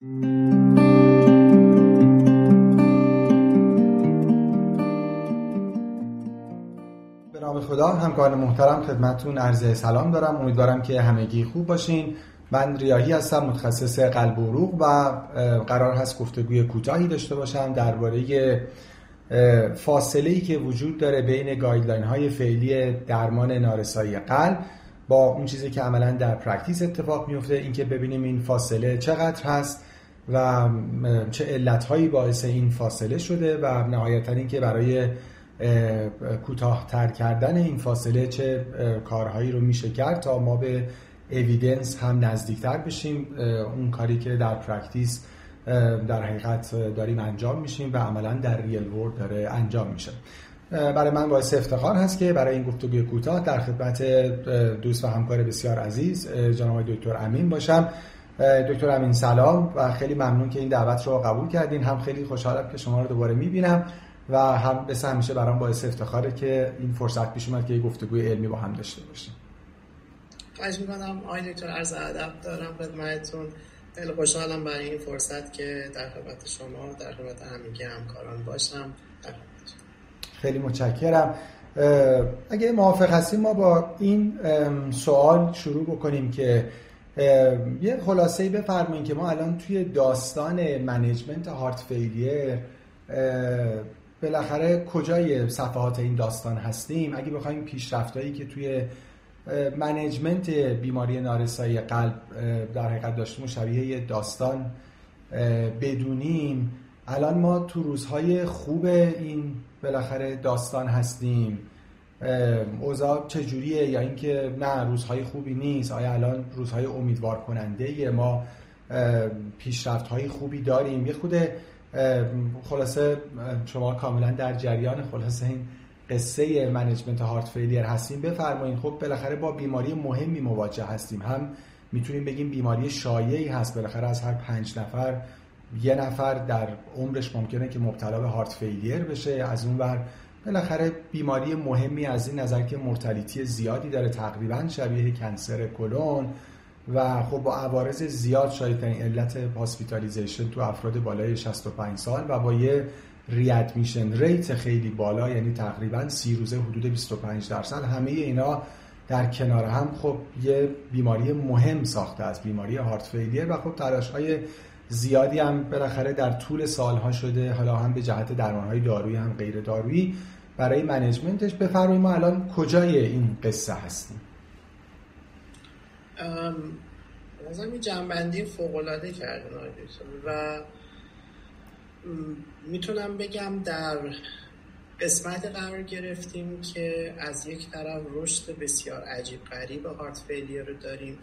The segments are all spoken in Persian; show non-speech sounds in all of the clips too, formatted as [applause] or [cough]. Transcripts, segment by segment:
به نام خدا همکار محترم خدمتون عرض سلام دارم. امیدوارم که همگی خوب باشین. من ریاهی هستم متخصص قلب و عروق و قرار هست گفتگوی کوتاهی داشته باشم درباره فاصله ای که وجود داره بین گایدلاین های فعلی درمان نارسایی قلب با اون چیزی که عملا در practice اتفاق میفته اینکه ببینیم این فاصله چقدر هست. و چه علتهایی باعث این فاصله شده و نهایتا اینکه برای کوتاهتر کردن این فاصله چه کارهایی رو میشه کرد تا ما به evidence هم نزدیکتر بشیم اون کاری که در practice در حقیقت داریم انجام میدیم و عملا در real world داره انجام میشه. برای من باعث افتخار هست که برای این گفتگوی کوتاه در خدمت دوست و همکار بسیار عزیز جناب دکتر امین باشم. دکتر امین سلام و خیلی ممنون که این دعوت رو قبول کردین. هم خیلی خوشحالم که شما رو دوباره می‌بینم و هم مثل همیشه برام باعث افتخاره که این فرصت پیش اومد که یه گفتگوی علمی با هم داشته باشیم. خواهش می‌کنم. آقای دکتر عرض ادب دارم خدمتتون. خیلی خوشحالم برای این فرصت که در خدمت شما در خدمت همگی همکاران باشم. خیلی متشکرم. اگه موافق هستیم ما با این سوال شروع بکنیم که یه خلاصه ای بفرمایید که ما الان توی داستان management heart failure بالاخره کجای صفحات این داستان هستیم؟ اگه بخوایم پیشرفتایی که توی management بیماری نارسایی قلب در حقیقت داشتیم شبیه یه داستان بدونیم الان ما تو روزهای خوب این بالاخره داستان هستیم. اوضاع چجوریه؟ یا اینکه نه روزهای خوبی نیست. آیا الان روزهای امیدوار کننده ما پیشرفت های خوبی داریم. یه خود خلاصه شما کاملا در جریان خلاصه این قصه منیجمنت هارت فیلیر هستیم. بفرمایید خب بالاخره با بیماری مهمی مواجه هستیم. هم می‌تونیم بگیم بیماری شایعی هست. بالاخره از هر پنج نفر یه نفر در عمرش ممکنه که مبتلا به heart failure بشه. از اون ور بالاخره بیماری مهمی از این نظر که mortality زیادی داره تقریبا شبیه cancer colon و خب با عوارض زیاد شایعترین علت hospitalization تو افراد بالای 65 سال و با یه readmission rate خیلی بالا یعنی تقریبا سی روزه حدود 25 درصد. همه اینا در کنار هم خب یه بیماری مهم ساخته از بیماری هارت فیلیر و خب تلاش های زیادی هم بالاخره در طول سالها شده حالا هم به جهت های دارویی هم غیر دارویی. برای منیجمنتش بفرمایید. ما الان کجای این قصه هستیم؟ از این جنبندی فوقلاده کردن و می‌تونم بگم در قسمت قرار گرفتیم که از یک طرف رشد بسیار عجیب غریب هارت فیلیر رو داریم.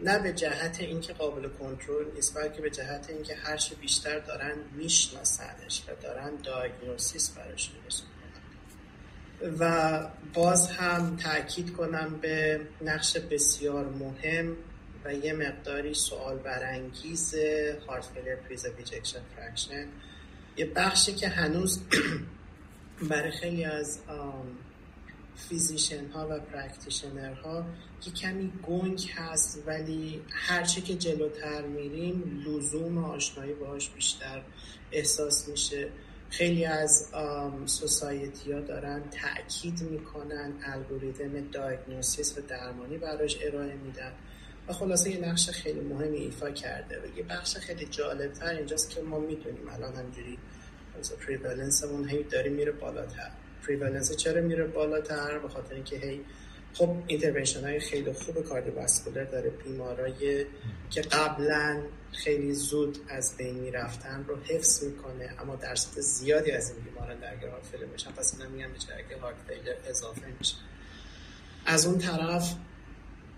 نه به جهت اینکه قابل کنترل نیست بلکه به جهت اینکه هر بیشتر دارن میشناسنش و دارن دایگنوستیس براش درست و باز هم تاکید کنم به نقش بسیار مهم و یه مقداری سوال برانگیز هارت فیلر پریزرو fraction یه بخشی که هنوز [clears throat] برای خیلی از physician ها و practitioner ها که کمی گنگ هست ولی هرچی که جلوتر میریم لزوم آشنایی باهاش بیشتر احساس میشه. خیلی از society ها دارن تاکید می‌کنن الگوریتم diagnostic و درمانی براش ارائه میدن. و خلاصه یه نقش خیلی مهمی ایفا کرده. و یه بخش خیلی جالبتر اینجاست که ما می‌دونیم الان همینجوری prevalence همون هی داری میره بالاتر. prevalence چرا میره بالاتر؟ به خاطر اینکه هی خب intervention های خیلی خوب cardiovascular داره بیمارای که قبلا خیلی زود از بین می‌رفتن رو حفظ می‌کنه اما درصد زیادی از این بیماران در heart failure میشن. پس اینا میان به heart failure اضافه میشه. از اون طرف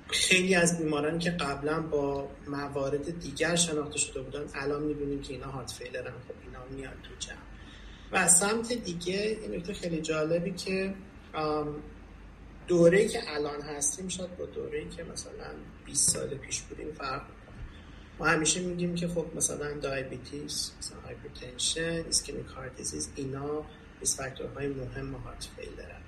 خیلی از بیمارانی که قبلا با موارد دیگر شناخته شده بودن الان می‌بینیم که اینا heart failure ن. خب اینا میاد تو جمع. و سمت دیگه این نکته خیلی جالبی که دوره که الان هستیم شاید با دوره که مثلا 20 سال پیش بودیم فرق ما همیشه میگیم که خب مثلا diabetes مثلا hypertension ischemic heart disease اینا risk factor های مهم heart failure ن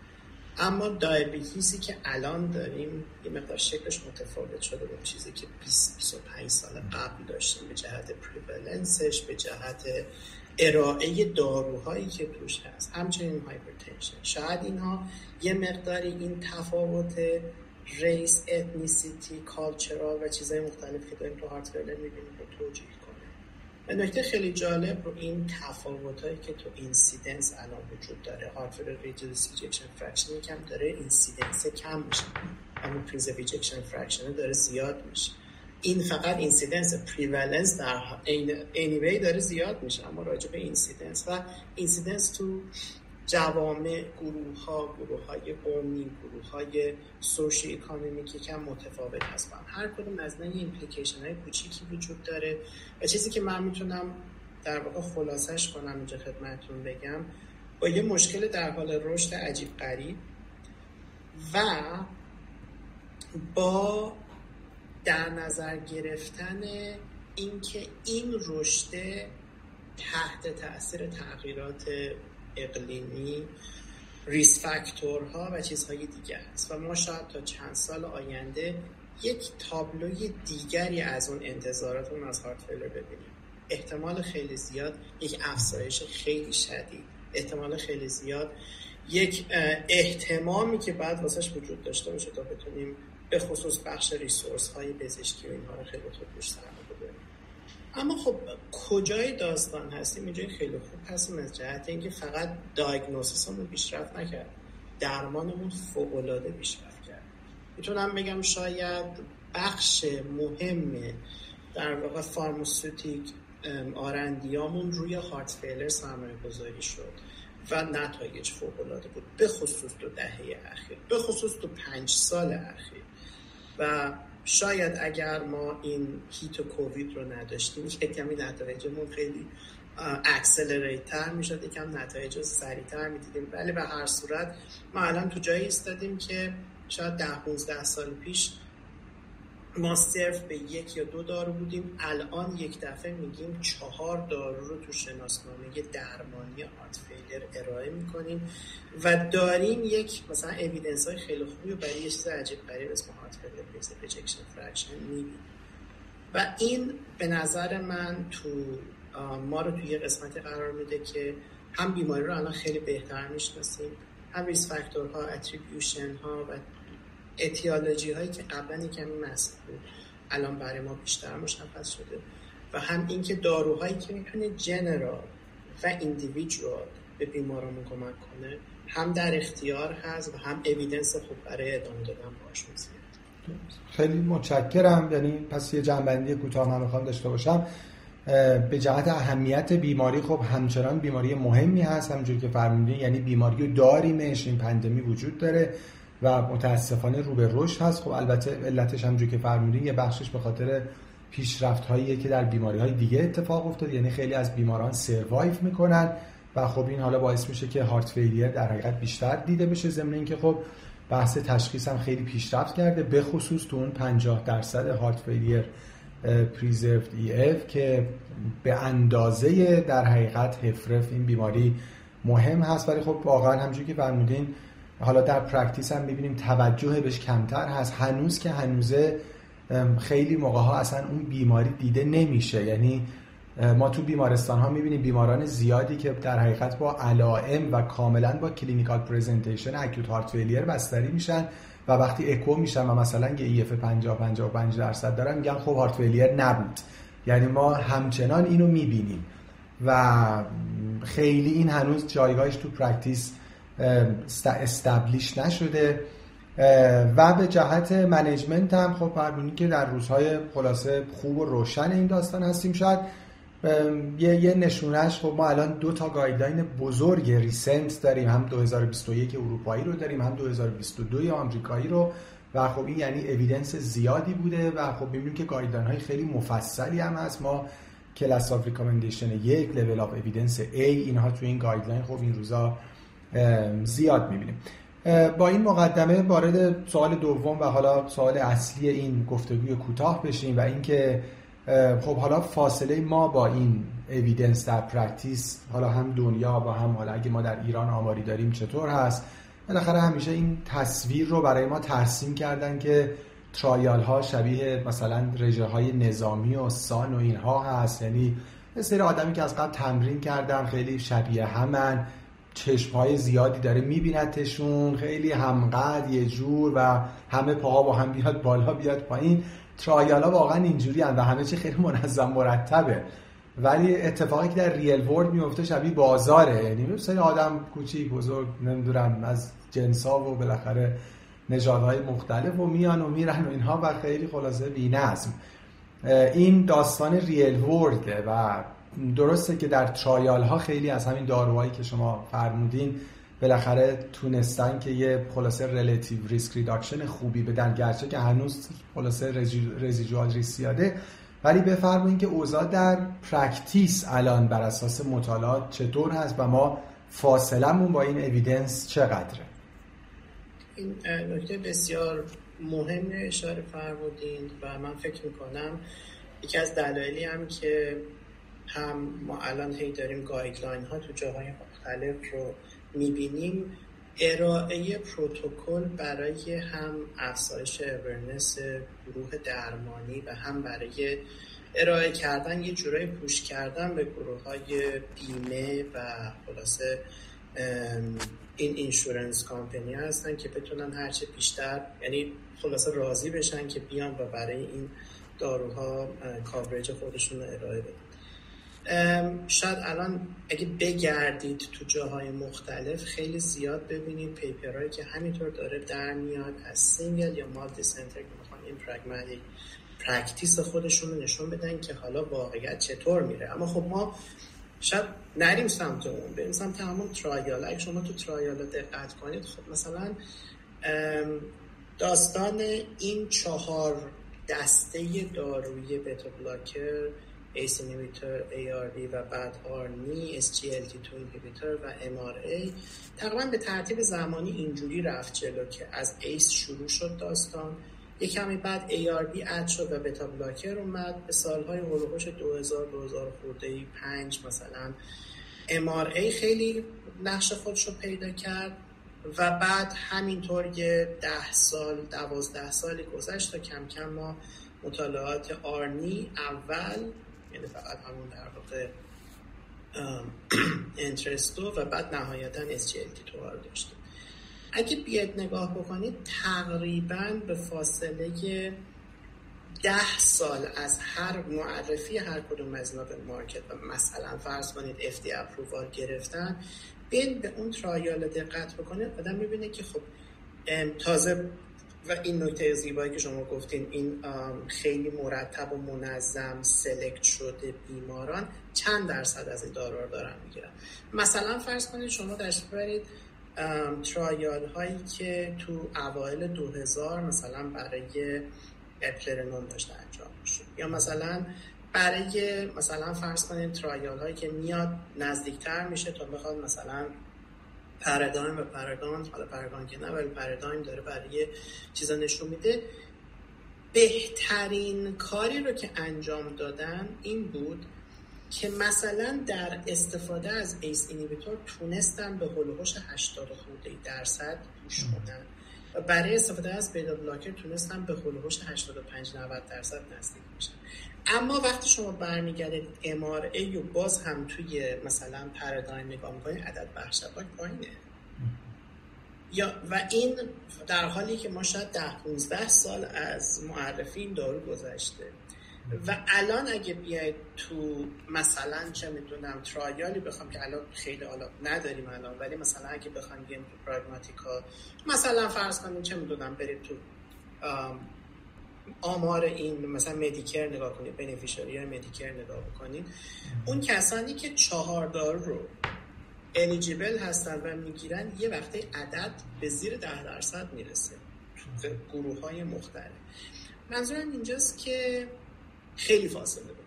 اما diabetes ی که الان داریم یه مقدار شکلش متفاوت شده با چیزی که 20 25 سال قبل داشتیم به جهت prevalence ش به جهت ارائه داروهایی که توش هست. همچنین hypertension شاید اینها یه مقداری این تفاوت race ethnicity cultural و چیزهای مختلف که داریم تو heart failure می‌بینیم رو توجیه و نکته خیلی جالب رو این تفاوت هایی که تو incidence الان وجود داره. heart failure reduced ejection fraction کم داره incidence کم میشه. اما preserved fraction داره زیاد میشه. این فقط incidence prevalence در anyway داره زیاد میشه اما راجع به incidence و incidence تو جوامع گروه ها گروه های قومی گروه های socioeconomic ی که متفاوت هستن. هر کدوم از این implication های کوچیکی وجود داره و چیزی که من می‌تونم در واقع خلاصش کنم اینجا خدمتتون بگم. با یه مشکل در حال رشد عجیب غریب و با در نظر گرفتن اینکه این رشد تحت تاثیر تغییرات اقلیمی ریس فاکتورها و چیزهای دیگر است. و ما شاید تا چند سال آینده یک تابلوی دیگری از اون انتظارات اون از هارت فیلر ببینیم. احتمال خیلی زیاد یک افزایش خیلی شدید. احتمال خیلی زیاد یک احتمامی که بعد واسش وجود داشته باشه تا بتونیم به خصوص بخش ریسورس های پزشکی و اینها رو خیلی خوب بیشتر اما خب کجای داستان هستیم؟ اینجا خیلی خوب هستیم از جهت اینکه فقط دایگنوسیسمون پیشرفت نکرد. درمانمون فوقالعاده پیشرفت کرد. می‌تونم بگم شاید بخش مهم در واقع فارماسوتیک آرندیامون روی هارت فیلر سرمایه گذاری شد و نتایج فوق العاده بود. به خصوص تو دهه اخیر. به خصوص تو پنج سال اخیر. و شاید اگر ما این هیت و کووید رو نداشتیم یک کمی نتایجمون خیلی accelerate تر می‌شد یکم نتایج سریعتر می‌دیدیم. ولی به هر صورت ما الان تو جایی استادیم که شاید ده 15 سال پیش ما صرف به یک یا دو دارو بودیم. الان یک دفعه میگیم چهار دارو رو تو شناسنامه درمانی heart failure ارائه می‌کنیم و داریم یک مثلا evidence های خیلی خوبی برای یه چیز عجیب غریب اسم heart failure fraction می‌بینیم. و این به نظر من تو ما رو توی یه قسمتی قرار میده که هم بیماری رو الان خیلی بهتر می‌شناسیم هم risk factor ها attribution ها و etiology هایی که قبلا کمی مسئله بود. الان برای ما بیشتر مشخص شده. و هم اینکه داروهایی که می‌تونه general و individual به بیمارمون کمک کنه هم در اختیار هست و هم evidence خوب برای ادامه دادن باشه خیلی متشکرم. یعنی پس یه جنبندی کوتاه من می‌خوام داشته باشم. به جهت اهمیت بیماری خب همچنان بیماری مهمی هست. همونجوری که فرمودین یعنی بیماری رو داریمش. این پندمی وجود داره. و متاسفانه رو به رشد هست. خب البته علتش همونجوری که فرمودین یه بخشش به خاطر پیشرفت هایی که در بیماری های دیگه اتفاق افتاد. یعنی خیلی از بیماران سروایو می‌کنن و خب این حالا باعث میشه که هارت فیلیر در حقیقت بیشتر دیده بشه. ضمن اینکه خب بحث تشخیص هم خیلی پیشرفت کرده به خصوص تو اون 50 درصد heart failure preserved EF که به اندازه در حقیقت HFrEF این بیماری مهم هست. ولی خب واقعا همونجوری که فرمودین حالا در practice هم می‌بینیم توجه بهش کمتر هست. هنوز که هنوزه خیلی موقع ها اصلا اون بیماری دیده نمیشه. یعنی ما تو بیمارستان ها می‌بینیم بیماران زیادی که در حقیقت با علائم و کاملا با clinical presentation acute heart failure بستری میشن و وقتی اکو میشن و مثلا یه EF 50 55 درصد دارن میگن خب heart failure نبود. یعنی ما همچنان اینو می‌بینیم. و خیلی این هنوز جایگاهش تو practice establish نشده. و به جهت management هم خب پرمونی که در روزهای خلاصه خوب و روشن این داستان هستیم شاید یه, یه نشونش خب ما الان دو تا guideline بزرگ recent داریم. هم 2021 اروپایی رو داریم هم 2022 آمریکایی رو. و خب این یعنی evidence زیادی بوده. و خب می‌بینیم که guideline خیلی مفصلی هم هست. ما class of recommendation یک level of evidence A اینها تو این guideline خب این روزا زیاد می‌بینیم. با این مقدمه وارد سوال دوم و حالا سوال اصلی این گفتگوی کوتاه بشیم و اینکه خب حالا فاصله ما با این evidence در practice حالا هم دنیا و هم حالا اگه ما در ایران آماری داریم چطور هست؟ بالاخره همیشه این تصویر رو برای ما ترسیم کردن که ترایال ها شبیه مثلا رژه های نظامی و سان و اینها هست. یعنی یه سری آدمی که از قبل تمرین کردن خیلی شبیه همن. چشم های زیادی داره میبینتشون خیلی همقد یه جور و همه پاها با هم بیاد بالا بیاد پایین. ترایالا واقعا اینجوری هم و همه چی خیلی منظم مرتبه. ولی اتفاقی که در ریل ورد میفته شبیه بازاره. یعنی سری آدم کوچیک بزرگ نمی‌دونم از جنسا و بالاخره نژادهای مختلف و میان و میرن و اینها و خیلی خلاصه بی‌نظم. این داستان real world ه و درسته که در trial ها خیلی از همین داروهایی که شما فرمودین بالاخره تونستن که یه خلاصه relative risk reduction خوبی بدن. گرچه که هنوز خلاصه residual risk زیاده ولی بفرمایید که اوضاع در practice الان بر اساس مطالعات چطور هست و ما فاصلمون با این evidence چقدره؟ این نکته بسیار مهم اشاره فرمودین و من فکر می‌کنم یکی از دلایلی هم که هم ما الان هی داریم guideline ها تو جاهای مختلف رو می‌بینیم. ارائه پروتکل برای هم افزایش awareness گروه درمانی و هم برای ارائه کردن یه جورای push کردن به گروه های بیمه و خلاصه این insurance company هستن که بتونن هرچه بیشتر یعنی خلاصه راضی بشن که بیان و برای این داروها coverage خودشون رو ارائه بدن. شاید الان اگه بگردید تو جاهای مختلف خیلی زیاد ببینید paper هایی که همینطور داره در میاد از single یا multi center که می‌خوان این pragmatic practice خودشون رو نشون بدن که حالا واقعیت چطور میره. اما خب ما شاید نریم سمت اون بریم سمت همون ترایال اگه شما تو ترایال دقت کنید خب مثلا داستان این چهار دسته داروی بتا بلاکر ACE inhibitor, ARB و بعد ARNI, SGLT2 inhibitor و MRA تقریبا به ترتیب زمانی اینجوری رفت جلو که از ACE شروع شد داستان. یک کمی بعد ARB اد شد و بتا بلاکر اومد. به سالهای هلوهوش 2000 2000 خورده 5 مثلا. MRA خیلی نقش خودش رو پیدا کرد و بعد همینطور یه ده سال دوازده سالی گذشت تا کم کم ما مطالعات آرنی اول یعنی فقط همون در واقع انترستو و بعد نهایتا SGLT تو رو داشتیم اگه بیاد نگاه بکنید تقریبا به فاصله ده سال از هر معرفی هر کدوم از اینا به مارکت و مثلا فرض کنید FD اپرووال گرفتن بین به اون ترایال دقت بکنید آدم می‌بینه که خب تازه و این نکته زیبایی که شما گفتین این خیلی مرتب و منظم سلکت شده بیماران چند درصد از این دارو دارن می‌گیرن؟ مثلا فرض کنید شما داشت برید ترایال هایی که تو اوایل 2000 مثلا برای اپلرنون داشته انجام میشه یا مثلا برای مثلا فرض کنید ترایال هایی که میاد نزدیکتر میشه تا بخواد مثلا پرادایم و پرادایم حالا پرادایم که نه ولی پرادایم داره برای چیزا نشون میده. بهترین کاری رو که انجام دادن این بود که مثلا در استفاده از ایس اینیبیتور تونستن به هلوهوش 80 خورده درصد پوش کنن. برای استفاده از بیدا بلاکر تونستن به هلوهوش 85 90 درصد نزدیک میشن اما وقتی شما برمیگردید ای و باز هم توی مثلا پرادایم نگاه می‌کنید عدد بخشباک پایینه. یا و این در حالی که ما شاید ده 15 سال از معرفی این دارو گذشته. و الان اگه بیاید تو مثلا چه می‌دونم ترایالی بخوام که الان خیلی حالا نداریم الان ولی مثلا اگه بخوام گیم تو پراگماتیکا مثلا فرض کنیم چه می‌دونم برید تو آمار این مثلا مدیکر نگاه کنید بنفیشاری های مدیکر نگاه بکنید اون کسانی که چهار دارو رو الیجیبل هستن و می‌گیرن یه وقتی عدد به زیر ده درصد می‌رسه. تو گروه های مختلف. منظورم اینجاست که خیلی فاصله داره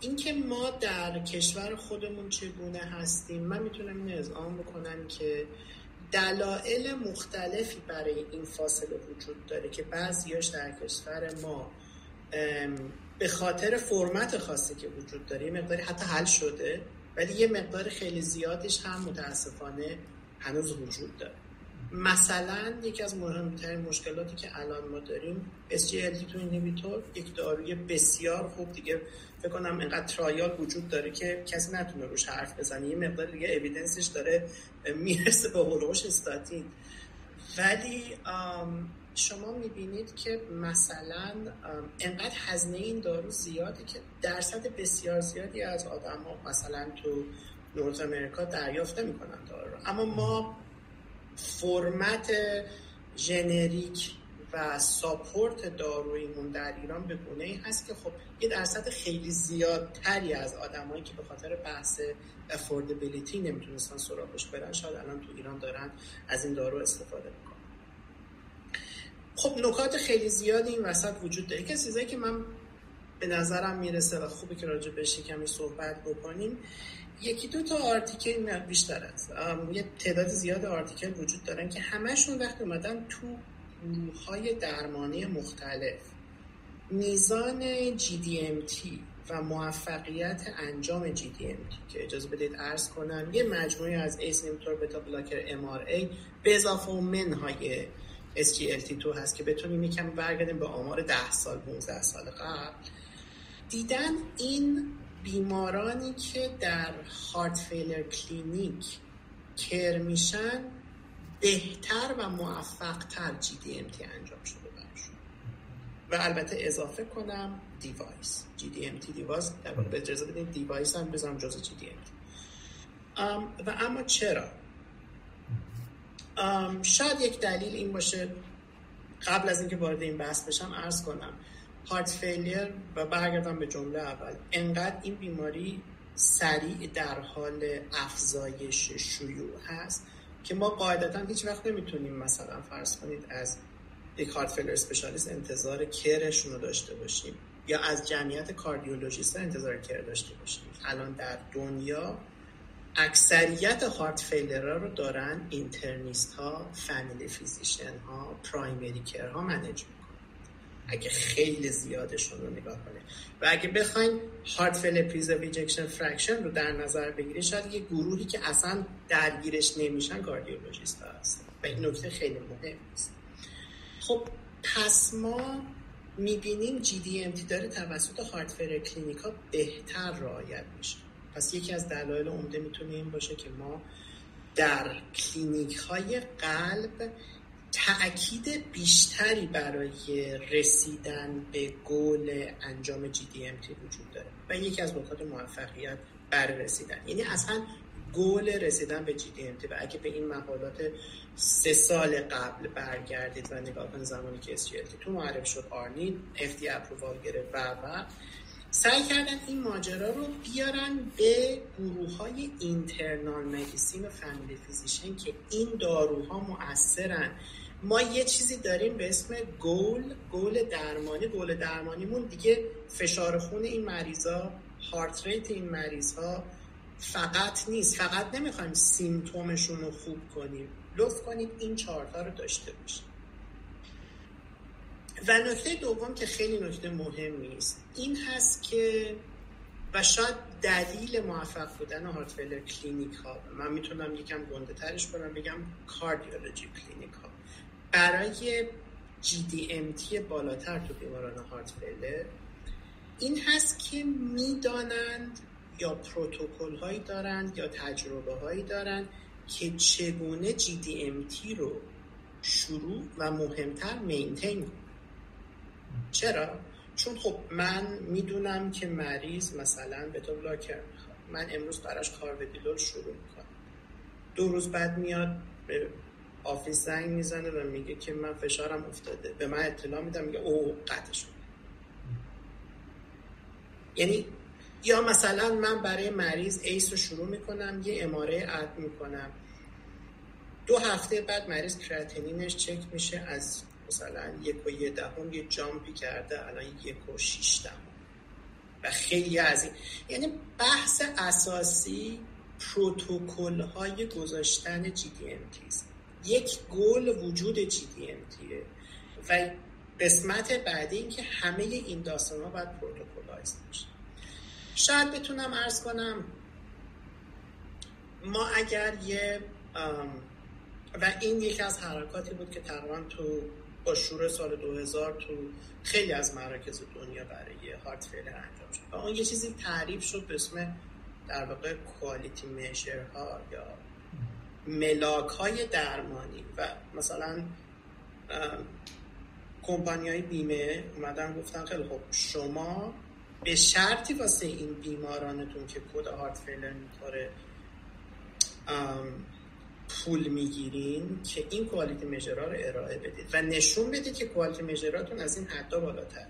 اینکه ما در کشور خودمون چگونه هستیم من می‌تونم این اذعان بکنم که دلایل مختلفی برای این فاصله وجود داره که بعضیاش در کشور ما به خاطر فرمت خاصی که وجود داره یه مقداری حتی حل شده ولی یه مقدار خیلی زیادش هم متاسفانه هنوز وجود داره. مثلا یکی از مهمترین مشکلاتی که الان ما داریم SGLT2 اینهیبیتور یک داروی بسیار خوب دیگه فکر کنم اینقدر ترایال وجود داره که کسی نتونه روش حرف بزنه. یه مقدار دیگه اویدنسش داره می‌رسه به هلوش استاتین. ولی شما می‌بینید که مثلا انقدر هزینه این دارو زیاده که درصد بسیار زیادی از آدم ها مثلا تو نورت امریکا دریافت نمی‌کنن دارو اما ما فرمت ژنریک و ساپورت داروییمون در ایران به گونه ای هست که خب یه درصد خیلی زیادتری از آدمایی که به خاطر بحث affordability نمی‌تونستن سراغش برن شاید الان تو ایران دارن از این دارو استفاده می‌کنن. خب نکات خیلی زیادی این وسط وجود داره. که چیزایی که من به نظرم می‌رسه و خوبه که راجع بهش کمی صحبت بکنیم یکی دو تا article بیشتر است یه تعداد زیاد article وجود دارن که همشون وقت اومدن تو های درمانی مختلف میزان GDMT و موفقیت انجام GDMT که اجازه بدید عرض کنم یه مجموعه از ACE inhibitor beta blocker MRA به اضافه و منهای SGLT2 هست که بتونیم یکم برگردیم به آمار 10 سال 15 سال قبل. دیدن این بیمارانی که در heart failure clinic care میشن بهتر و موفقتر GDMT انجام شده برشون و البته اضافه کنم device. GDMT device به اجازه بدین device هم بزنم جز GDMT و اما چرا؟ شاید یک دلیل این باشه. قبل از اینکه وارد این بحث بشم عرض کنم. heart failure و برگردم به جمله اول. انقدر این بیماری سریع در حال افزایش شیوع هست که ما قاعدتا هیچ وقت نمی‌تونیم مثلا فرض کنید از یک heart failure specialist انتظار care شون رو داشته باشیم یا از جمعیت cardiologist انتظار care داشته باشیم. الان در دنیا اکثریت heart failure رو دارن internist ها family physician ها primary care ها manage اگه خیلی زیادشون رو نگاه کنه و اگه بخواین heart failure preserved ejection fraction رو در نظر بگیرید شاید یه گروهی که اصلا درگیرش نمیشن cardiologist هست و این نکته خیلی مهم است خب پس ما می‌بینیم GDMT داره توسط heart failure clinic ا بهتر رعایت میشه. پس یکی از دلایل عمده می‌تونه این باشه که ما در کلینیک های قلب تأکید بیشتری برای رسیدن به گل انجام تی وجود داره و یکی از نکات موفقیت بر رسیدن. یعنی اصلا گل رسیدن به تی و اگه به این مقالات سه سال قبل برگردید و نگاه کنید زمانی که SGLT تو معرف شد ARNI این FDA approval گرفت و و سعی کردن این ماجرا رو بیارن به گروه های internal medicine و family physician که این داروها مؤثرن. ما یه چیزی داریم به اسم goal، goal درمانی. گول درمانیمون دیگه فشار خون این مریضا heart rate این مریض ها فقط نیست. فقط نمی‌خوایم symptom شون رو خوب کنیم. لطف کنید این چارتا رو داشته باشیم. و نکته دوم که خیلی نکته مهم نیست این هست که و شاید دلیل موفق بودن heart failure clinic ها من می‌تونم یکم گنده ترش کنم بگم cardiology clinic ها برای GDMT بالاتر تو بیماران heart failure این هست که می‌دانند یا پروتکل هایی دارند یا تجربه هایی دارند که چگونه GDMT رو شروع و مهمتر maintain چرا؟ چون خب من می‌دونم که مریض مثلا beta blocker می‌خواد. من امروز براش carvedilol شروع می‌کنم. دو روز بعد میاد office زنگ می‌زنه و میگه که من فشارم افتاده. به من اطلاع میدم میگه او قطع شد یعنی یا مثلا من برای مریض ACE رو شروع می‌کنم یه MRA add می‌کنم. دو هفته بعد مریض کراتینینش چک میشه از مثلا یک و یه دهم یه jump ی کرده الان یک و شیش دهم. و خیلی از این یعنی بحث اساسی پروتوکل های گذاشتن جی دی یک گل وجود جی دی ام تیه و قسمت بعدی این که همه این داستان ها باید protocolize بشه. شاید بتونم عرض کنم ما اگر یه و این یکی از حرکاتی بود که تقریبا تو با شروع سال 2000 تو خیلی از مراکز دنیا برای heart failure انجام شد. و اون یه چیزی تعریف شد به اسم در واقع quality measure ها یا ملاک های درمانی و مثلا کمپانی های بیمه اومدن گفتن خیلی خب شما به شرطی واسه این بیمارانتون که کد هارت فیلر می‌خوره پول می‌گیرین که این کوالیتی مژرها رو ارائه بدید و نشون بدید که کوالیتی مژراتون از این حدا بالاتر.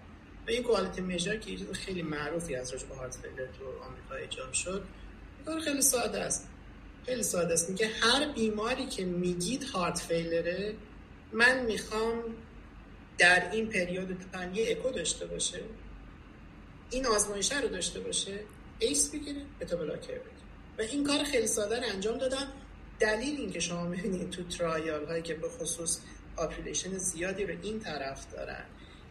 و این کوالیتی مژر که خیلی معروفی از راجع به هارت فیلر تو آمریکا ایجاد شد خیلی ساده است. خیلی ساده است. میگه هر بیماری که میگید heart failure ئه من می‌خوام در این پریود یه اکو داشته باشه. این آزمایش رو داشته باشه ACE بگیره beta blocker و این کار خیلی ساده رو انجام دادن. دلیل اینکه شما می‌بینید تو trial هایی که به خصوص population زیادی رو این طرف دارن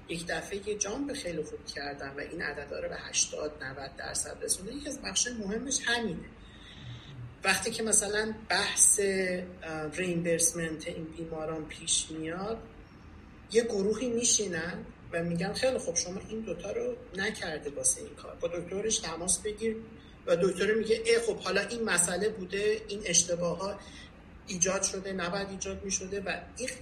یک دفعه یه jump خیلی خوب کردن و این عدد رو به 80 90 درصد رسونده یکی از بخش مهمش همینه. وقتی که مثلا بحث ریمبرسمنت این بیماران پیش میاد یه گروهی میشینن و میگن خیلی خب شما این دوتا رو نکرده واسه این کار. با دکترش تماس بگیر و دکتر میگه ای خب حالا این مسئله بوده این اشتباه ها ایجاد شده نباید ایجاد می‌شده و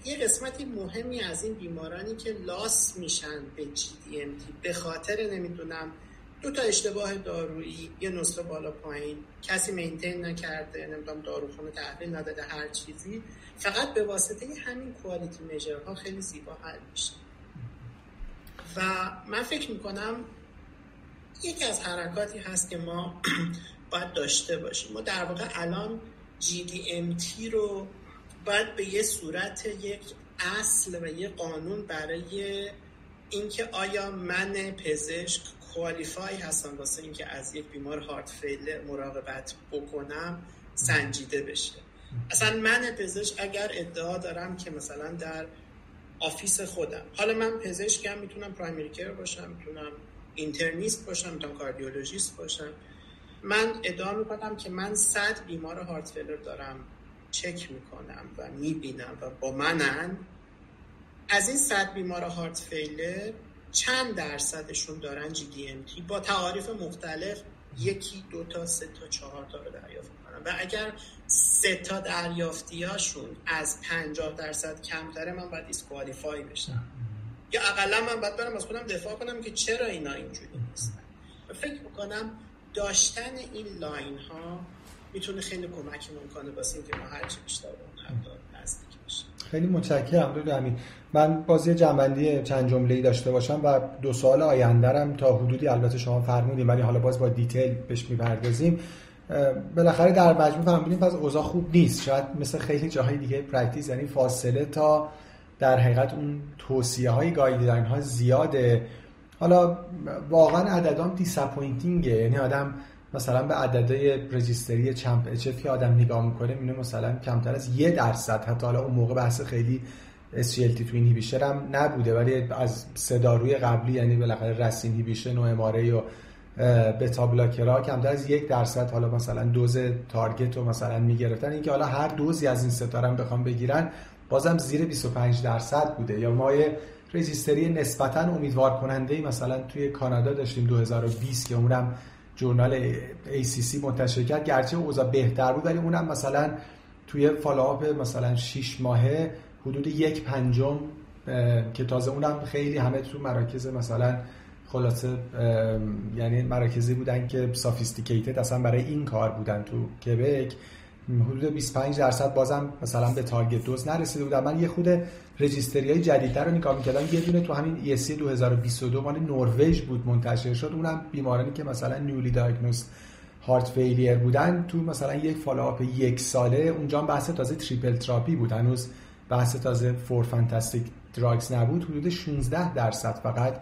یه قسمتی مهمی از این بیمارانی که لاس میشن به تی به خاطر نمی‌دونم دو تا اشتباه دارویی یه نسخه بالا پایین. کسی مینتین نکرده نمی‌دونم داروخونه تحویل نداده هر چیزی. فقط به واسطه همین کوالیتی ها خیلی زیبا حل میشه. و من فکر می‌کنم یکی از حرکاتی هست که ما [clears throat] باید داشته باشیم. ما در واقع الان GDMT رو باید به یه صورت یک اصل و یه قانون برای اینکه آیا من پزشک qualify هستم واسه اینکه از یک بیمار heart failure مراقبت بکنم سنجیده بشه. اصلا من پزشک اگر ادعا دارم که مثلا در office خودم حالا من پزشکم می‌تونم primary care باشم می‌تونم internist باشم می‌تونم cardiologist باشم. من ادعا می‌کنم که من صد بیمار heart failure دارم چک می‌کنم و می‌بینم و با منن. از این صد بیمار heart failure چند درصدشون دارن GDMT؟ با تعاریف مختلف یکی دو تا سه تا چهار تا رو دریافت کنم و اگر سه تا دریافتیاشون از پنجاه درصد کمتره من باید disqualify بشم. یا اقلا من باید برم از خودم دفاع کنم که چرا اینا اینجوری نیستن. و فکر می‌کنم داشتن این line ها می‌تونه خیلی کمکمون کنه واسه اینکه ما هرچی بیشتر به اون نزدیک بشیم خیلی متشکرم. دکتر امین من باز یه جمع‌بندی چند جمله داشته باشم و دو سال آیندرم تا حدودی البته شما فرمودیم ولی حالا باز با detail بهش می‌پردازیم. بالاخره در مجموع فهمیدیم پس اوضاع خوب نیست. شاید مثل خیلی جاهای دیگه practice یعنی فاصله تا در حقیقت اون توصیه های guideline ها زیاده. حالا واقعا عددام disappointing ئه یعنی آدم مثلا به عددهای رجیستری چمپ اچ آدم نگاه می‌کنه می‌بینه مثلا کمتر از یه درصد. حتی حالا اون موقع بحث خیلی SGLT تو اینهیبیشن هم نبوده ولی از سداروی قبلی یعنی بالاخره رس اینهیبیشن و اماره و بتا بلاکرها کمتر از یک درصد. حالا مثلا دوز تارگت رو مثلا می‌گرفتن. اینکه حالا هر دوزی از این ستاره هم بخوام بگیرن بازم زیر 25 درصد بوده. یا ما یه رجیستری نسبتا امیدوار کننده مثلا توی کانادا داشتیم 2020 که اونم journal ACC منتشر کرد. گرچه اوضاع بهتر بود ولی اونم مثلا توی follow-up مثلا 6 ماهه حدود یک پنجم که تازه اونم خیلی همه تو مراکز مثلا خلاصه یعنی مراکزی بودن که sophisticated اصلا برای این کار بودن تو کبک حدود 25 درصد بازم مثلا به target dose نرسیده بودن. من یه خود registry های جدیدتر رو نگاه می‌کردم. یه دونه تو همین ESC 2022 مال نروژ بود منتشر شد. اونم بیمارانی که مثلا newly diagnosed heart failure بودن تو مثلا یک follow-up یک ساله اونجا بحث تازه triple therapy بود. هنوز بحث تازه four fantastic drugs نبود. حدود 16 درصد فقط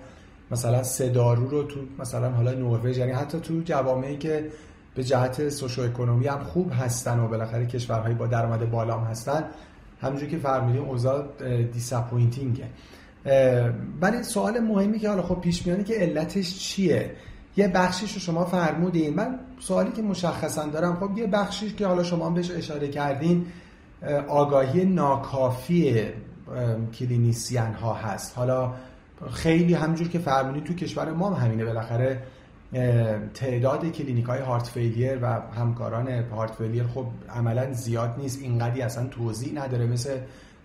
مثلا سه دارو رو تو مثلا حالا نروژ یعنی حتی تو جوامعی که به جهت socioeconomy هم خوب هستن و بالاخره کشورهای با درآمد بالا هم هستن همونجوری که فرمودیم اوضاع disappointing ه ولی سوال مهمی که حالا خب پیش میاد اینه که علتش چیه؟ یه بخشیش رو شما فرمودین. من سوالی که مشخصا دارم خب یه بخشیش که حالا شما بهش اشاره کردین آگاهی ناکافی clinician ها هست. حالا خیلی همونجور که فرمودین تو کشور ما هم همینه بالاخره. تعداد کلینیک های heart failure و همکاران heart failure خب عملا زیاد نیست. اینقدی اصلا توضیح نداره. مثل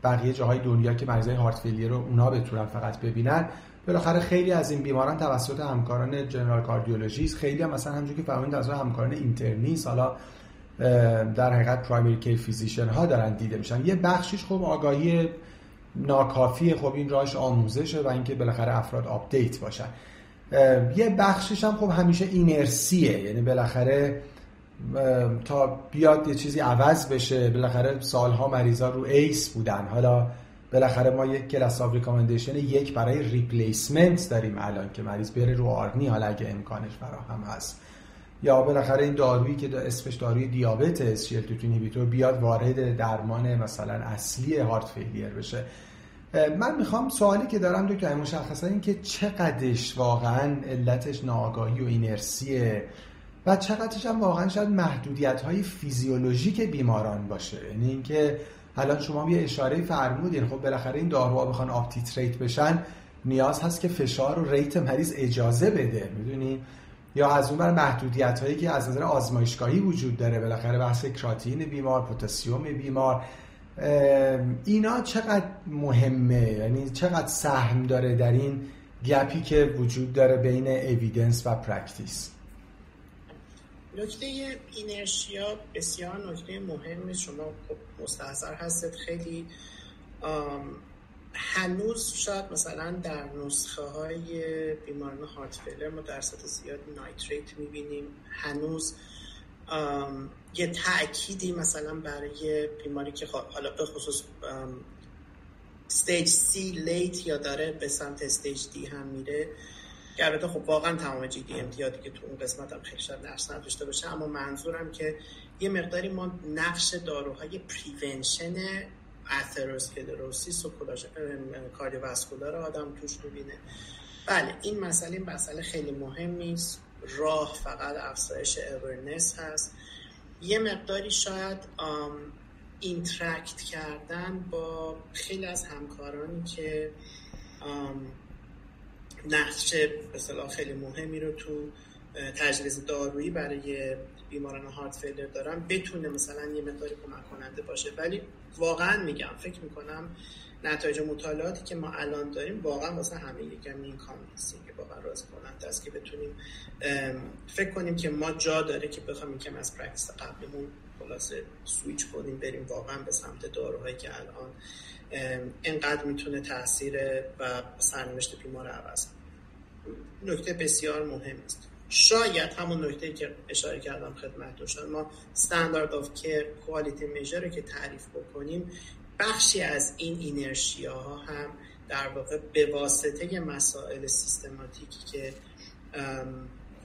بقیه جاهای دنیا که مریضای heart failure رو اونا بتونن فقط ببینن. بالاخره خیلی از این بیماران توسط همکاران general cardiologist خیلی هم مثلا همونجوری که فرمودید توسط همکاران internal حالا در حقیقت primary care physician ها دارن دیده میشن. یه بخشیش خب آگاهی ناکافیه. خب این راهش آموزشه و اینکه بالاخره افراد update باشن. یه بخشش هم خب همیشه اینرسیه. یعنی بالاخره تا بیاد یه چیزی عوض بشه بالاخره سالها مریضا رو ACE بودن. حالا بالاخره ما یک class of recommendation یک برای replacement داریم الان که مریض بره رو ARNI. حالا اگه امکانش فراهم هست. یا بالاخره این دارویی که اسمش داروی دیابت SGLT2 بیاد وارد درمان مثلا اصلی heart failure بشه. من می‌خوام سوالی که دارم دکتر مشخصا این که چقدرش واقعا علتش ناآگاهی و اینرسیه و چقدرش هم واقعا شاید محدودیت های فیزیولوژیک بیماران باشه. یعنی اینکه الان شما یه اشاره فرمودین خب بالاخره این داروها بخوان up-titrate بشن نیاز هست که فشار و rate مریض اجازه بده. می‌دونین یا از اون بر محدودیت هایی که از نظر آزمایشگاهی وجود داره. بالاخره بحث کراتین بیمار پتاسیم بیمار. اینا چقدر مهمه؟ یعنی چقدر سهم داره در این gap ی که وجود داره بین evidence و practice نکته inertia بسیار نکته مهمی شما خب مستحضر هستید. خیلی هنوز شاید مثلا در نسخه های بیماران heart failure ما درصد زیاد nitrate می‌بینیم. هنوز یه تأکیدی مثلا برای بیماری که حالا به خصوص stage C late یا داره به سمت stage D هم میره. که خب واقعا تمام GDMT ای که تو اون قسمت هم خیلی شاید نقش نداشته باشه اما منظورم که یه مقداری ما نقش داروهای prevention atherosclerosis و cardiovascular آدم توش ببینه بله این مسئله این مسئله خیلی مهمی است. راه فقط افزایش awareness هست. یه مقداری شاید interact کردن با خیلی از همکارانی که نقش به خیلی مهمی رو تو تجویز دارویی برای بیماران heart failure دارن بتونه مثلا یه مقداری کمک کننده باشه. ولی واقعا میگم فکر می‌کنم نتایج مطالعاتی که ما الان داریم واقعا واسه همه یکم این کام نیستیم که واقعا راضی کننده است که بتونیم فکر کنیم که ما جا داره که بخوایم یکم از practice قبلمون خلاصه سویچ کنیم بریم واقعا به سمت داروهایی که الان انقدر می‌تونه تاثیر و سرنوشت بیمار عوض نکته بسیار مهم است. شاید همون نکته که اشاره کردم خدمت ما standard of care quality measure که تعریف بکنیم بخشی از این inertia ها هم در واقع به واسطه مسائل سیستماتیکی که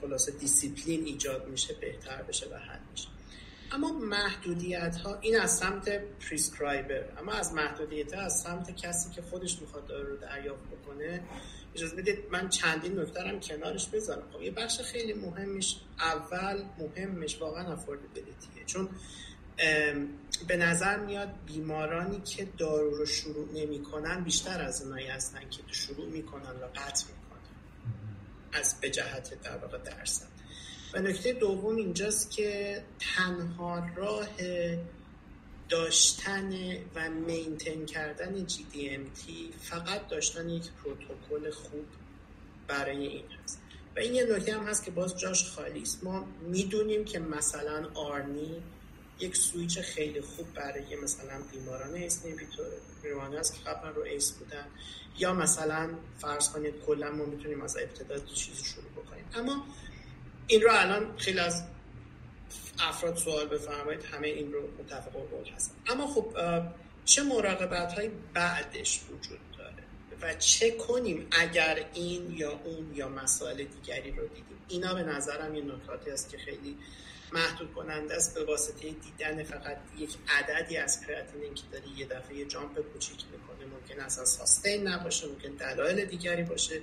خلاصه دیسیپلین ایجاد میشه بهتر بشه و حل میشه. اما محدودیت ها این از سمت prescriber اما از محدودیت ها از سمت کسی که خودش می‌خواد رو دریافت بکنه اجازه بدید من چندین نکته هم کنارش بذارم. خب یه بخش خیلی مهمش اول مهمش واقعا affordability ه چون به نظر میاد بیمارانی که دارو رو شروع نمی‌کنن بیشتر از اونایی هستن که شروع می‌کنن و قطع می‌کنن. از به جهت در واقع درصد. و نکته دوم اینجاست که تنها راه داشتن و maintain کردن GDMT فقط داشتن یک پروتکل خوب برای این هست. و این یه نکته هم هست که باز جاش خالی است ما می‌دونیم که مثلا ARNI یک سویچ خیلی خوب برای مثلا بیماران ACE هست که قبلا رو ACE بودن. یا مثلا فرض کنید کلا ما می‌تونیم از ابتدا چیزی شروع بکنیم. اما این رو الان خیلی از افراد سوال بفرمایید همه این رو متفق قول هستن. اما خب چه مراقبت های بعدش وجود داره و چه کنیم اگر این یا اون یا مسائل دیگری رو دیدیم؟ اینا به نظرم این نکاتی است که خیلی محدود کننده است به واسطه دیدن فقط یک عددی از کراتینین که داری یه دفعه جامپ کوچیک می‌کنه ممکن اصلا ساستین نباشه ممکن دلایل دیگری باشه.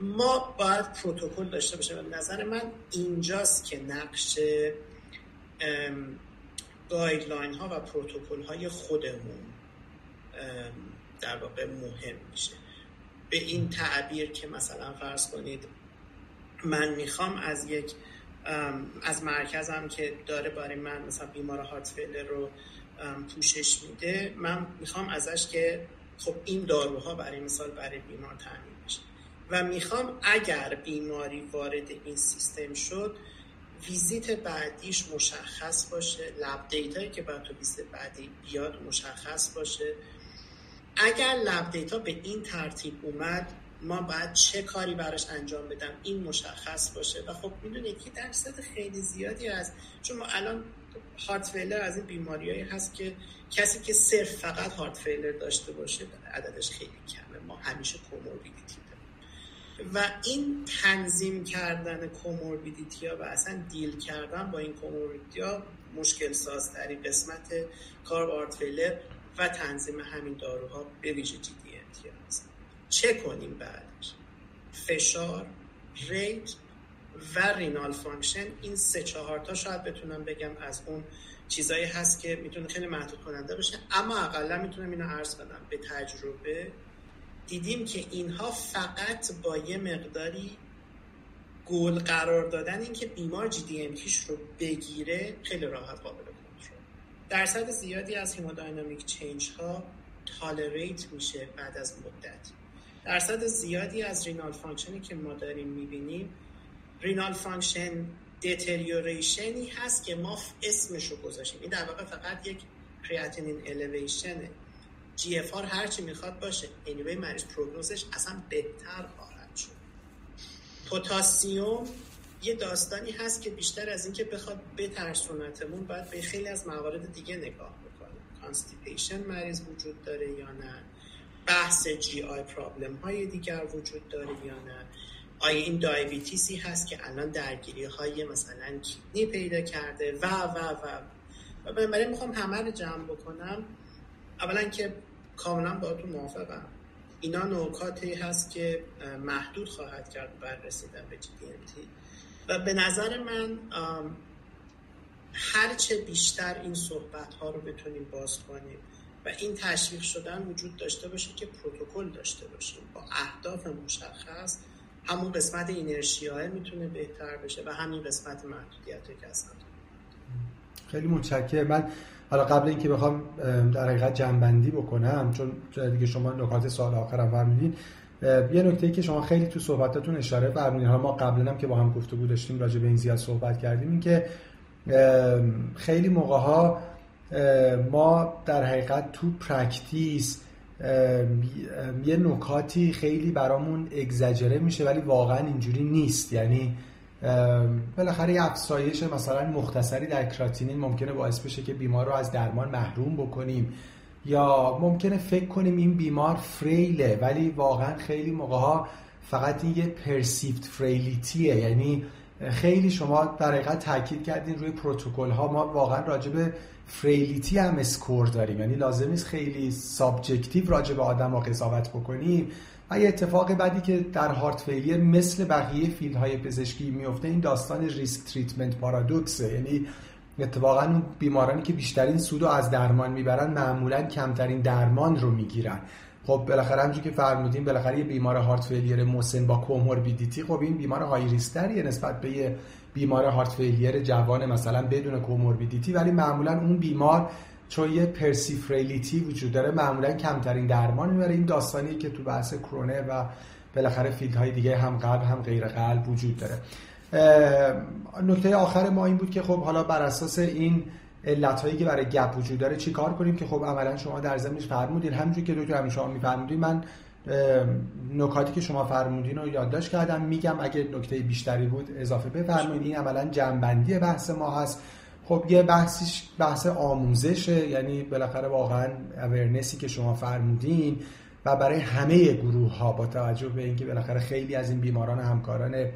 ما باید پروتکل داشته باشیم. به نظر من اینجاست که نقش گایدلاین ها و پروتکل های خودمون در واقع مهم میشه. به این تعبیر که مثلا فرض کنید من می‌خوام از یک از مرکزم که داره برای من مثلا بیمار هارت رو پوشش میده من می‌خوام ازش که خب این داروها برای مثال برای بیمار تعمین بشه. و می‌خوام اگر بیماری وارد این سیستم شد ویزیت بعدیش مشخص باشه lab data یی که باید تو ویزیت بعدی بیاد مشخص باشه. اگر lab data به این ترتیب اومد ما باید چه کاری براش انجام بدم این مشخص باشه. و خب می‌دونید که درصد خیلی زیادی از چون ما الان heart failure از این بیماریایی هست که کسی که صرف فقط heart failure داشته باشه عددش خیلی کمه. ما همیشه comorbidity داریم. و این تنظیم کردن comorbidity ها و اصلا deal کردن با این comorbidity ها مشکل سازترین قسمت کار heart failure و تنظیم همین داروها به ویژه GDMT چه کنیم بعدش؟ فشار rate و renal function. این سه چهار تا شاید بتونم بگم از اون چیزایی هست که می‌تونه خیلی محدود کننده باشه. اما اقلا می‌تونم اینو عرض بدم به تجربه. دیدیم که اینها فقط با یه مقداری گل قرار دادن. اینکه بیمار GDMT رو بگیره خیلی راحت قابل کنترل. درصد زیادی از hemodynamic change ها tolerate میشه بعد از مدت. درصد زیادی از renal function ی که ما داریم می‌بینیم renal function deterioration ی هست که ما اسمشو گذاشتیم. این در واقع فقط یک creatinine elevation ه GFR هرچی می‌خواد باشه. Anyway مریض prognosis ش اصلا بهتر خواهد شد. پوتاسیوم یه داستانی هست که بیشتر از اینکه بخواد بترسونتمون باید به خیلی از موارد دیگه نگاه بکنیم constipation مریض وجود داره یا نه؟ بحث GI problem های دیگر وجود داره یا نه؟ آیا این دایبیتیسی هست که الان درگیری های مثلا کیدنی پیدا کرده؟ و و و. و بنابراین می‌خوام همه رو جمع بکنم. اولا که کاملا با تو موافقم. اینا نکاتی هست که محدود خواهد کرد بر رسیدن به جی و به نظر من هرچه بیشتر این صحبت ها رو بتونیم باز کنیم. و این تشویق شدن وجود داشته باشه که پروتکل داشته باشیم. با اهداف مشخص همون قسمت inertia می‌تونه بهتر بشه و همین قسمت محدودیت که هستن خیلی متشکرم. من حالا قبل اینکه بخوام در حقیقت جمع‌بندی بکنم چون دیگه شما نکات سال آخرم فرمودین یه نکته که شما خیلی تو صحبتاتون اشاره فرمودین حالا ما قبلا هم که با هم گفتگو داشتیم راجع به این زیاد صحبت کردیم این که خیلی موقع ها ما در حقیقت تو practice یه نکاتی خیلی برامون اگزجره میشه ولی واقعا اینجوری نیست. یعنی بالاخره یه افزایش مثلا مختصری در کراتینین ممکنه باعث بشه که بیمار رو از درمان محروم بکنیم. یا ممکنه فکر کنیم این بیمار frail ه ولی واقعا خیلی موقع ها فقط این یه perceived frailty ه یعنی خیلی شما در حقیقت تاکید کردین روی پروتکل ها ما واقعا راجع frailty هم score داریم. یعنی لازم نیست خیلی subjective راجع آدم ها قضاوت بکنیم. و یه اتفاق بعدی که در heart failure مثل بقیه field های پزشکی میفته این داستان risk treatment paradox ه. یعنی اتفاقا اون بیمارانی که بیشترین سود رو از درمان می‌برن معمولا کمترین درمان رو می‌گیرن. خب بالاخره همونجوری که فرمودیم بالاخره یه بیمار heart failure مسن با comorbidity خب این بیمار high risk تریه نسبت به یه بیمار heart failure جوان مثلا بدون comorbidity. ولی معمولا اون بیمار چون یه perceived frailty وجود داره معمولا کمترین درمان می‌بره. این داستانی که تو بحث کرونر و بالاخره فیلد های دیگه هم قلب هم غیر قلب وجود داره. نکته آخر ما این بود که خب حالا بر اساس این علت هایی که برای گپ وجود داره چی کار کنیم که خب عملا شما در زمینش فرمودین؟ همونجوری که دکتر همین شما میفرمودین من نکاتی که شما فرمودین رو یادداشت کردم. میگم اگه نکته بیشتری بود اضافه بفرمایید. این عملا جنبندی بحث ما هست. خب یه بحثش بحث آموزشه یعنی بالاخره واقعا awareness ی که شما فرمودین و برای همه گروه ها با توجه به اینکه بالاخره خیلی از این بیماران همکاران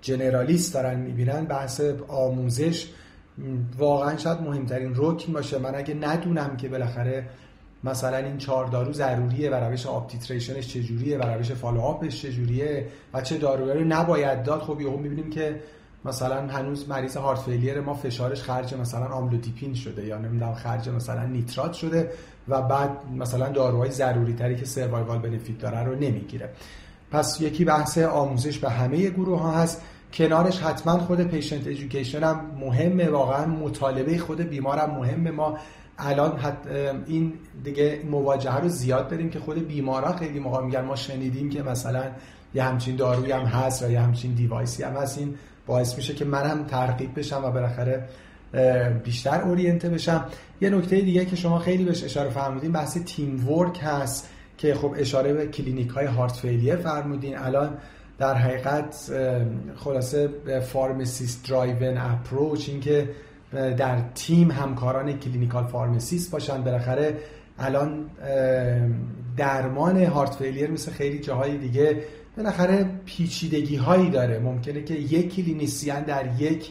generalist دارن می‌بینن بحث آموزش واقعا شاید مهمترین رکن باشه. من اگه ندونم که بالاخره مثلا این چهار دارو ضروریه و روش up-titration ش چجوریه و روش follow-up ش چجوریه و چه داروهایی رو نباید داد خب یهو می‌بینیم که مثلا هنوز مریض heart failure ما فشارش خرج مثلا آملودیپین شده یا نمی‌دونم خرج مثلا نیترات شده و بعد مثلا داروهای ضروری تری که سروایوال بنفیت داره رو نمی‌گیره. پس یکی بحث آموزش به همه گروه ها هست. کنارش حتما خود پیشنت ایژوکیشن هم مهمه واقعا مطالبه خود بیمارم مهمه. ما الان این دیگه مواجهه رو زیاد داریم که خود بیمارا خیلی موقع میگن ما شنیدیم که مثلا یه همچین دارویی هم هست و یه همچین دیوایسی هم هست. این باعث میشه که منم ترغیب بشم و بالاخره بیشتر oriented بشم. یه نکته دیگه که شما خیلی بهش اشاره فرمودین بحث teamwork هست که خب اشاره به کلینیک های heart failure فرمودین. الان در حقیقت خلاصه pharmacist-driven approach این که در تیم همکاران clinical pharmacist باشن. بالاخره الان درمان heart failure مثل خیلی جاهای دیگه بالاخره پیچیدگی هایی داره. ممکنه که یک clinician در یک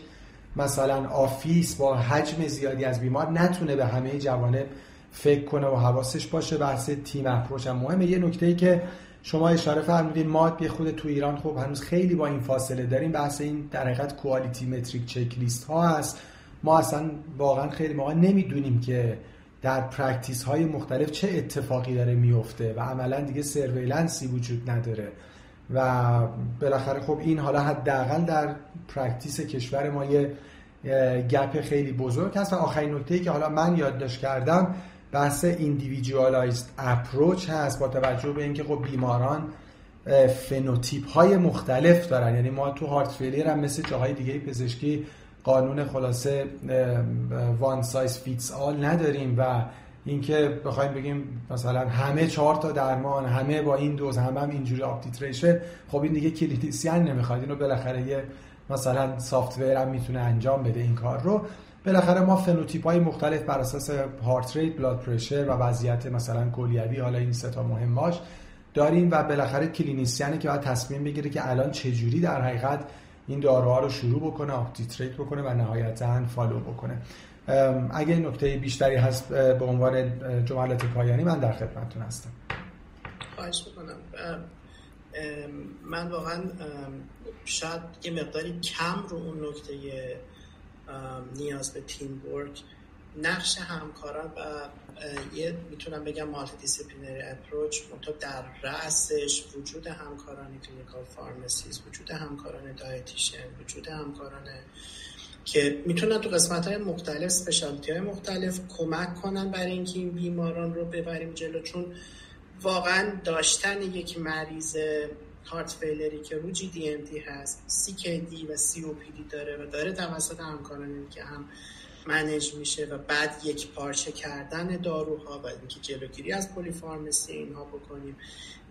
مثلا office با حجم زیادی از بیمار نتونه به همه جوانب فکر کنه و حواسش باشه. بحث team approach هم مهمه. یه نکته ای که شما اشاره فرمودین ما یه خود تو ایران خب هنوز خیلی با این فاصله داریم. بحث این در حقیقت quality metric checklist ها هست. ما اصلا واقعا خیلی موقع نمی‌دونیم که در practice های مختلف چه اتفاقی داره میفته و عملا دیگه surveillance ی وجود نداره. و بالاخره خب این حالا حداقل در practice کشور ما یه gap خیلی بزرگ هست. و آخرین نکته که حالا من یادداشت کردم بحث individualized approach هست با توجه به اینکه خب بیماران phenotype های مختلف دارن. یعنی ما تو heart failure هم مثل جاهای دیگه پزشکی قانون خلاصه one size fits all نداریم و اینکه بخوایم بگیم مثلا همه چهار تا درمان همه با این دوز همه هم اینجوری up-titration خب این دیگه clinician نمی‌خواد. اینو بالاخره یه مثلا soft هم می‌تونه انجام بده این کار رو. بالاخره ما phenotype های مختلف بر اساس heart rate blood pressure و وضعیت مثلا کلیوی حالا این سه تا مهم باش داریم و بالاخره clinician ی که باید تصمیم بگیره که الان چجوری در حقیقت این داروها رو شروع بکنه up-titrate بکنه و نهایتا follow بکنه. اگه نکته بیشتری هست به عنوان جملات پایانی من در خدمتتون هستم. خواهش می‌کنم. من واقعا شاید یه مقداری کم رو اون نکته نیاز به team work. نقش همکاران و یه می‌تونم بگم multidisciplinary approach تو در رأسش وجود همکاران clinical pharmacist وجود همکاران dietitian وجود همکاران که می‌تونن تو قسمت های مختلف specialty های مختلف کمک کنن برای اینکه این بیماران رو ببریم جلو. چون واقعا داشتن یک مریض heart failure ی که رو GDMT هست سی دی و سی او پی دی داره و داره توسط همکارانی که هم manage میشه و بعد یک پارچه کردن داروها و اینکه جلوگیری از polypharmacy اینها بکنیم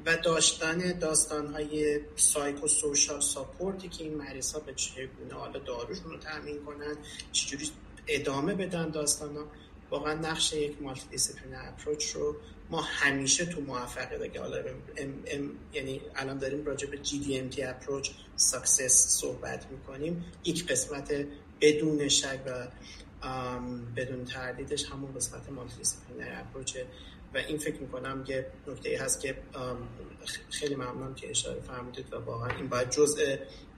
و داشتن داستان های psychosocial support ی که این مریض ها به چگونه حالا داروشون رو تامین کنن چجوری ادامه بدن داستان ها واقعا نقش یک multidiscipline approach رو ما همیشه تو موفقه که حالا ام ام یعنی الان داریم راجع به GDMT approach success صحبت می‌کنیم یک قسمت بدون شک و بدون تردیدش همون قسمت multidiscipline approach ه و این فکر می‌کنم که نکته هست که خیلی ممنون که اشاره فرمودید و واقعا این باید جزء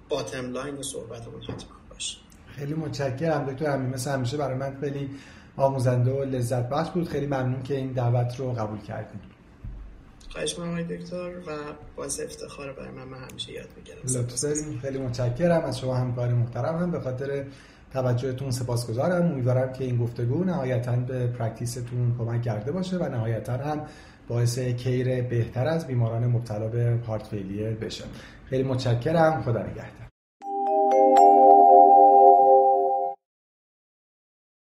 bottom line صحبتمون حتما باشه. خیلی متشکرم دکتر همین مثل همیشه برای من خیلی آموزنده و لذت بخش بود. خیلی ممنون که این دعوت رو قبول کردید خواهش من دکتر و باز افتخار برای من, من همیشه یاد می‌گیرم. خیلی متشکرم. از شما همکار محترم هم به خاطر توجهتون سپاسگزارم. امیدوارم که این گفتگو نهایتا به practice تون کمک کرده باشه و نهایتا هم باعث care بهتر از بیماران مبتلا به heart failure بشه. خیلی متشکرم. خدا نگهدار.